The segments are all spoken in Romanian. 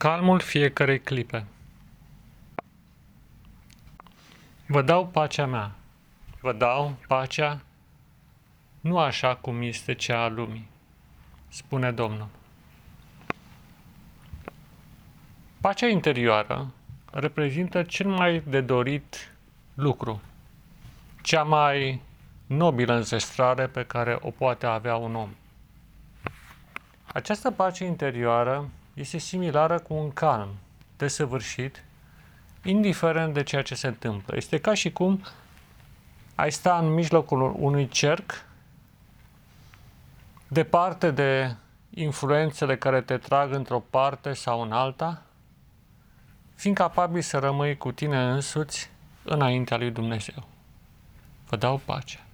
Calmul fiecarei clipe. Vă dau pacea mea. Vă dau pacea nu așa cum este cea a lumii, spune Domnul. Pacea interioară reprezintă cel mai de dorit lucru, cea mai nobilă înzestrare pe care o poate avea un om. Această pace interioară este similară cu un calm desăvârșit, indiferent de ceea ce se întâmplă. Este ca și cum ai sta în mijlocul unui cerc, departe de influențele care te trag într-o parte sau în alta, fiind capabil să rămâi cu tine însuți înaintea lui Dumnezeu. Vă dau pace.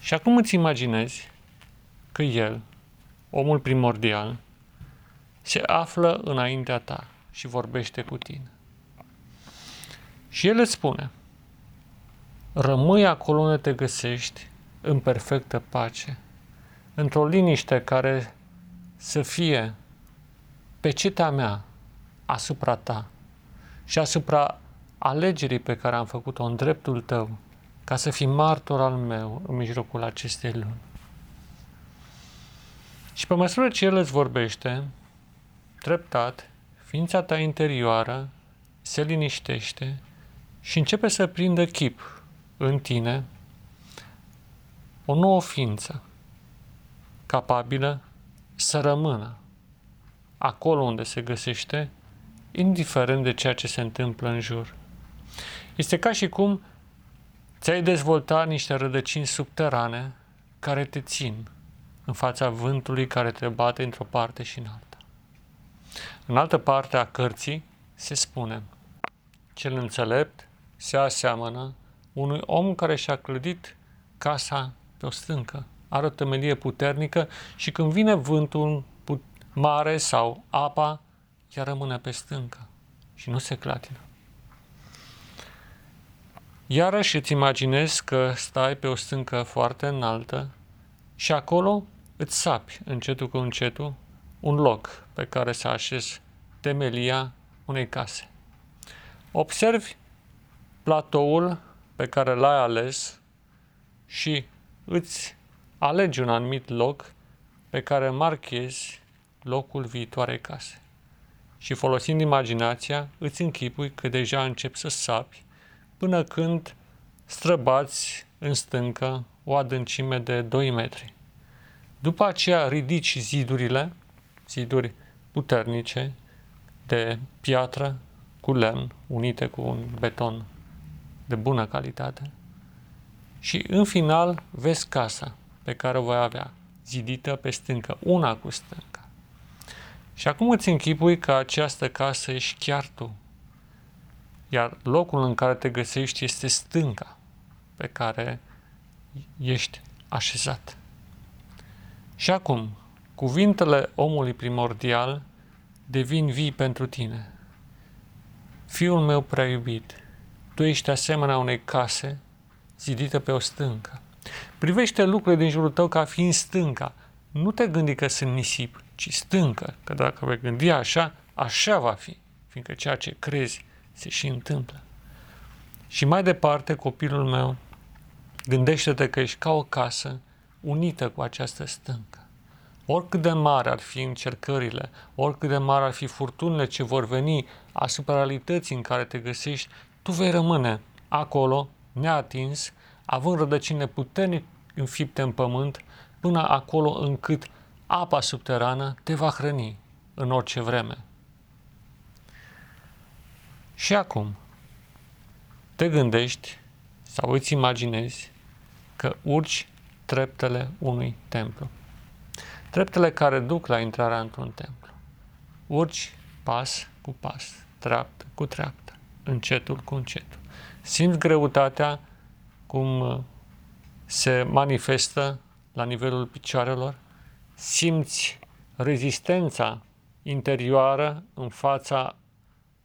Și acum îți imaginezi că El, omul primordial, se află înaintea ta și vorbește cu tine. Și el îți spune, rămâi acolo unde te găsești în perfectă pace, într-o liniște care să fie pe cetea mea asupra ta și asupra alegerii pe care am făcut-o în dreptul tău, ca să fii martor al meu în mijlocul acestei luni. Și pe măsură ce El îți vorbește, treptat, ființa ta interioară se liniștește și începe să prindă chip în tine o nouă ființă capabilă să rămână acolo unde se găsește, indiferent de ceea ce se întâmplă în jur. Este ca și cum ți-ai dezvoltat niște rădăcini subterane care te țin în fața vântului care te bate într-o parte și în alta. În altă parte a cărții se spune Cel înțelept se aseamănă unui om care și-a clădit casa pe o stâncă. Are o temelie puternică și când vine vântul mare sau apa, ea rămâne pe stâncă și nu se clatină. Iarăși îți imaginezi că stai pe o stâncă foarte înaltă și acolo îți sapi încetul cu încetul un loc pe care să așezi temelia unei case. Observi platoul pe care l-ai ales și îți alegi un anumit loc pe care marchezi locul viitoarei case. Și folosind imaginația, îți închipui că deja începi să sapi până când străbați în stâncă o adâncime de 2 metri. După aceea ridici zidurile, ziduri puternice, de piatră cu lemn, unite cu un beton de bună calitate. Și în final vezi casa pe care o voi avea, zidită pe stâncă, una cu stânca. Și acum îți închipui că această casă ești chiar tu. Iar locul în care te găsești este stânca pe care ești așezat. Și acum, cuvintele omului primordial devin vii pentru tine. Fiul meu prea iubit, tu ești asemenea unei case zidită pe o stâncă. Privește lucrurile din jurul tău ca fiind stânca. Nu te gândi că sunt nisip, ci stâncă, că dacă vei gândi așa, așa va fi, fiindcă ceea ce crezi se și întâmplă. Și mai departe, copilul meu, gândește-te că ești ca o casă unită cu această stâncă. Oricât de mari ar fi încercările, oricât de mari ar fi furtunile ce vor veni asupra realității în care te găsești, tu vei rămâne acolo, neatins, având rădăcine puternic înfipte în pământ, până acolo încât apa subterană te va hrăni în orice vreme. Și acum, te gândești sau îți imaginezi că urci treptele unui templu. Treptele care duc la intrarea într-un templu. Urci pas cu pas, treaptă cu treaptă, încetul cu încetul. Simți greutatea cum uh, se manifestă la nivelul picioarelor, simți rezistența interioară în fața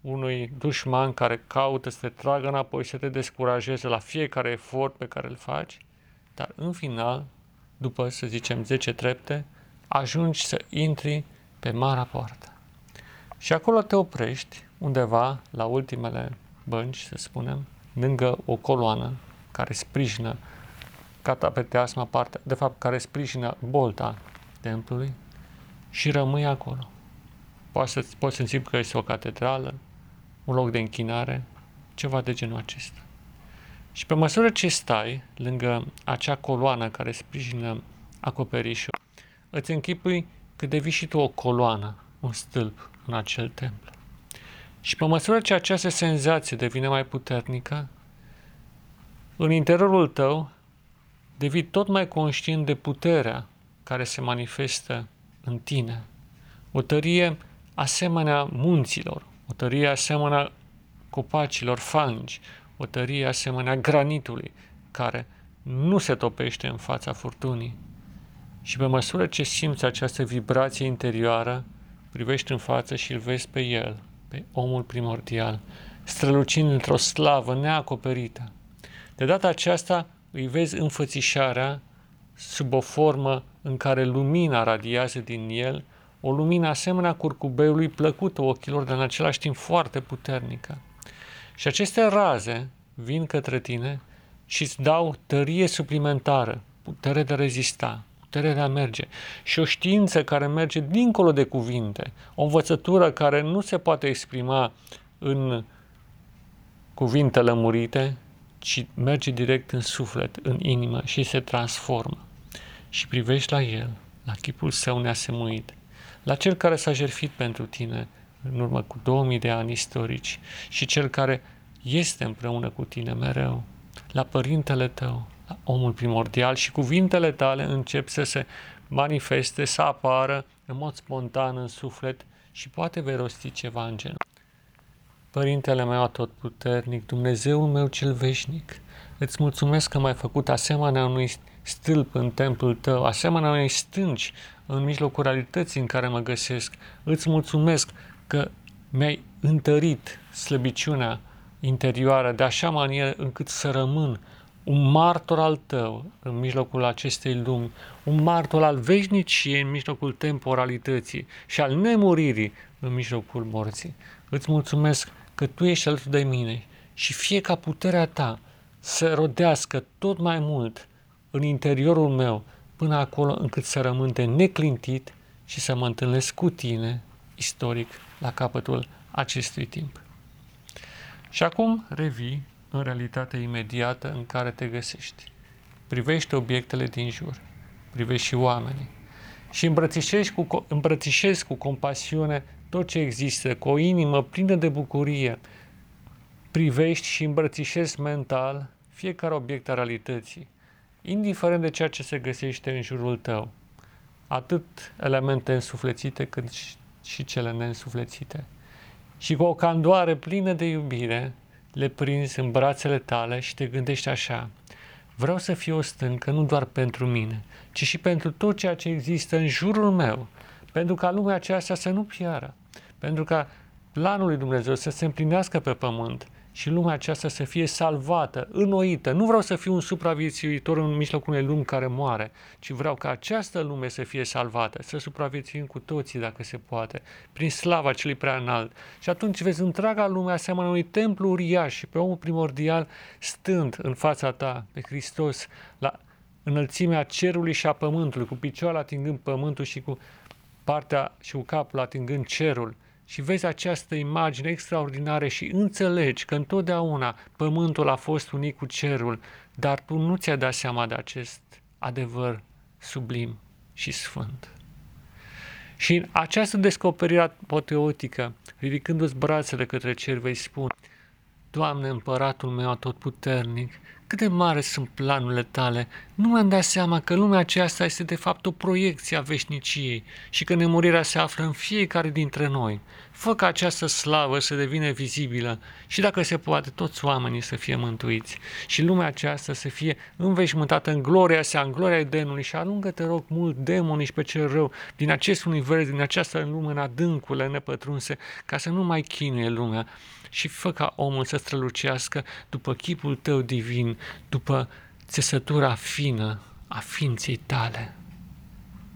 unui dușman care caută să te tragă înapoi, să te descurajeze la fiecare efort pe care îl faci, dar în final, după, să zicem, 10 trepte, ajungi să intri pe marea poartă. Și acolo te oprești, undeva, la ultimele bănci, să spunem, lângă o coloană care sprijină catapeteasma, parte, de fapt, care sprijină bolta templului și rămâi acolo. Poți să, poți să că este o catedrală, un loc de închinare, ceva de genul acesta. Și pe măsură ce stai lângă acea coloană care sprijină acoperișul, îți închipui că devii și tu o coloană, un stâlp în acel templu. Și pe măsură ce această senzație devine mai puternică, în interiorul tău devii tot mai conștient de puterea care se manifestă în tine. O tărie asemenea munților, o tărie asemenea copacilor falnici, o tărie asemenea granitului, care nu se topește în fața furtunii. Și pe măsură ce simți această vibrație interioară, privești în față și îl vezi pe el, pe omul primordial, strălucind într-o slavă neacoperită. De data aceasta îi vezi înfățișarea sub o formă în care lumina radiază din el, o lumină asemenea curcubeului plăcută ochilor, dar în același timp foarte puternică. Și aceste raze vin către tine și îți dau tărie suplimentară, putere de a rezista, putere de a merge și o știință care merge dincolo de cuvinte, o învățătură care nu se poate exprima în cuvinte lămurite, ci merge direct în suflet, în inimă și se transformă. Și privești la el, la chipul său neasemuit, la cel care s-a jertfit pentru tine în urmă cu 2000 de ani istorici și cel care este împreună cu tine mereu, la părintele tău, la omul primordial și cuvintele tale încep să se manifeste, să apară în mod spontan în suflet și poate vei rosti ceva în genul. Părintele meu atotputernic, Dumnezeul meu cel veșnic, îți mulțumesc că m-ai făcut asemenea unui stâlp în templul tău, asemenea unei stânci în mijlocul realității în care mă găsesc. Îți mulțumesc că mi-ai întărit slăbiciunea interioară de așa manieră încât să rămân un martor al tău în mijlocul acestei lumi, un martor al veșniciei în mijlocul temporalității și al nemuririi în mijlocul morții. Îți mulțumesc că Tu ești alături de mine și fie ca puterea Ta să rodească tot mai mult în interiorul meu până acolo încât să rămân de neclintit și să mă întâlnesc cu Tine, istoric, la capătul acestui timp. Și acum revii în realitatea imediată în care te găsești. Privești obiectele din jur, privești și oamenii și îmbrățișezi cu, îmbrățișezi cu compasiune tot ce există, cu o inimă plină de bucurie. Privești și îmbrățișezi mental fiecare obiect al realității, indiferent de ceea ce se găsește în jurul tău, atât elemente însuflețite cât și cele neînsuflețite și cu o candoare plină de iubire le prinzi în brațele tale și te gândești așa, vreau să fiu o stâncă nu doar pentru mine, ci și pentru tot ceea ce există în jurul meu, pentru ca lumea aceasta să nu piară, pentru ca planul lui Dumnezeu să se împlinească pe pământ și lumea aceasta să fie salvată, înnoită. Nu vreau să fiu un supraviețuitor în mijlocul unei lumi care moare, ci vreau ca această lume să fie salvată, să supraviețuim cu toții, dacă se poate, prin slava celui prea înalt. Și atunci vezi întreaga lume aseamănă unui templu uriaș și pe omul primordial stând în fața ta, pe Hristos, la înălțimea cerului și a pământului, cu picioarele atingând pământul și cu partea și cu capul atingând cerul și vezi această imagine extraordinară și înțelegi că întotdeauna pământul a fost unit cu cerul, dar tu nu ți-ai dat seama de acest adevăr sublim și sfânt. Și în această descoperire apoteotică, ridicându-ți brațele către cer, vei spune, Doamne, împăratul meu atotputernic, cât de mare sunt planurile tale, nu mi-am dat seama că lumea aceasta este de fapt o proiecție a veșniciei și că nemurirea se află în fiecare dintre noi. Fă ca această slavă să devină vizibilă și dacă se poate toți oamenii să fie mântuiți și lumea aceasta să fie înveșmântată în gloria sa, în gloria Edenului și alungă, te rog, mult demonii și pe cel rău din acest univers, din această lume în adâncule nepătrunse, ca să nu mai chinuie lumea și fă ca omul să strălucească după chipul tău divin, după țesătura fină a ființei tale.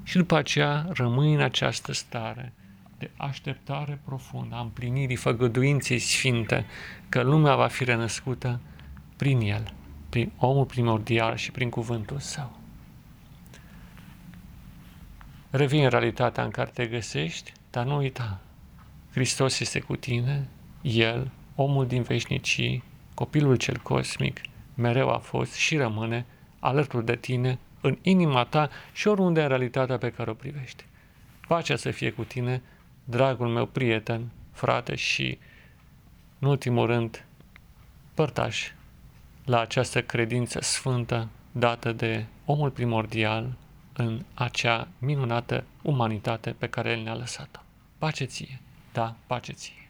Și după aceea rămâi în această stare de așteptare profundă a împlinirii făgăduinței sfinte că lumea va fi renăscută prin El, prin omul primordial și prin cuvântul Său. Revin în realitatea în care te găsești, dar nu uita, Hristos este cu tine, El, omul din veșnicii, copilul cel cosmic, mereu a fost și rămâne alături de tine, în inima ta și oriunde în realitatea pe care o privești. Pacea să fie cu tine, dragul meu prieten, frate și, în ultimul rând, părtaș la această credință sfântă dată de omul primordial în acea minunată umanitate pe care El ne-a lăsat-o. Pace ție, da, pace ție.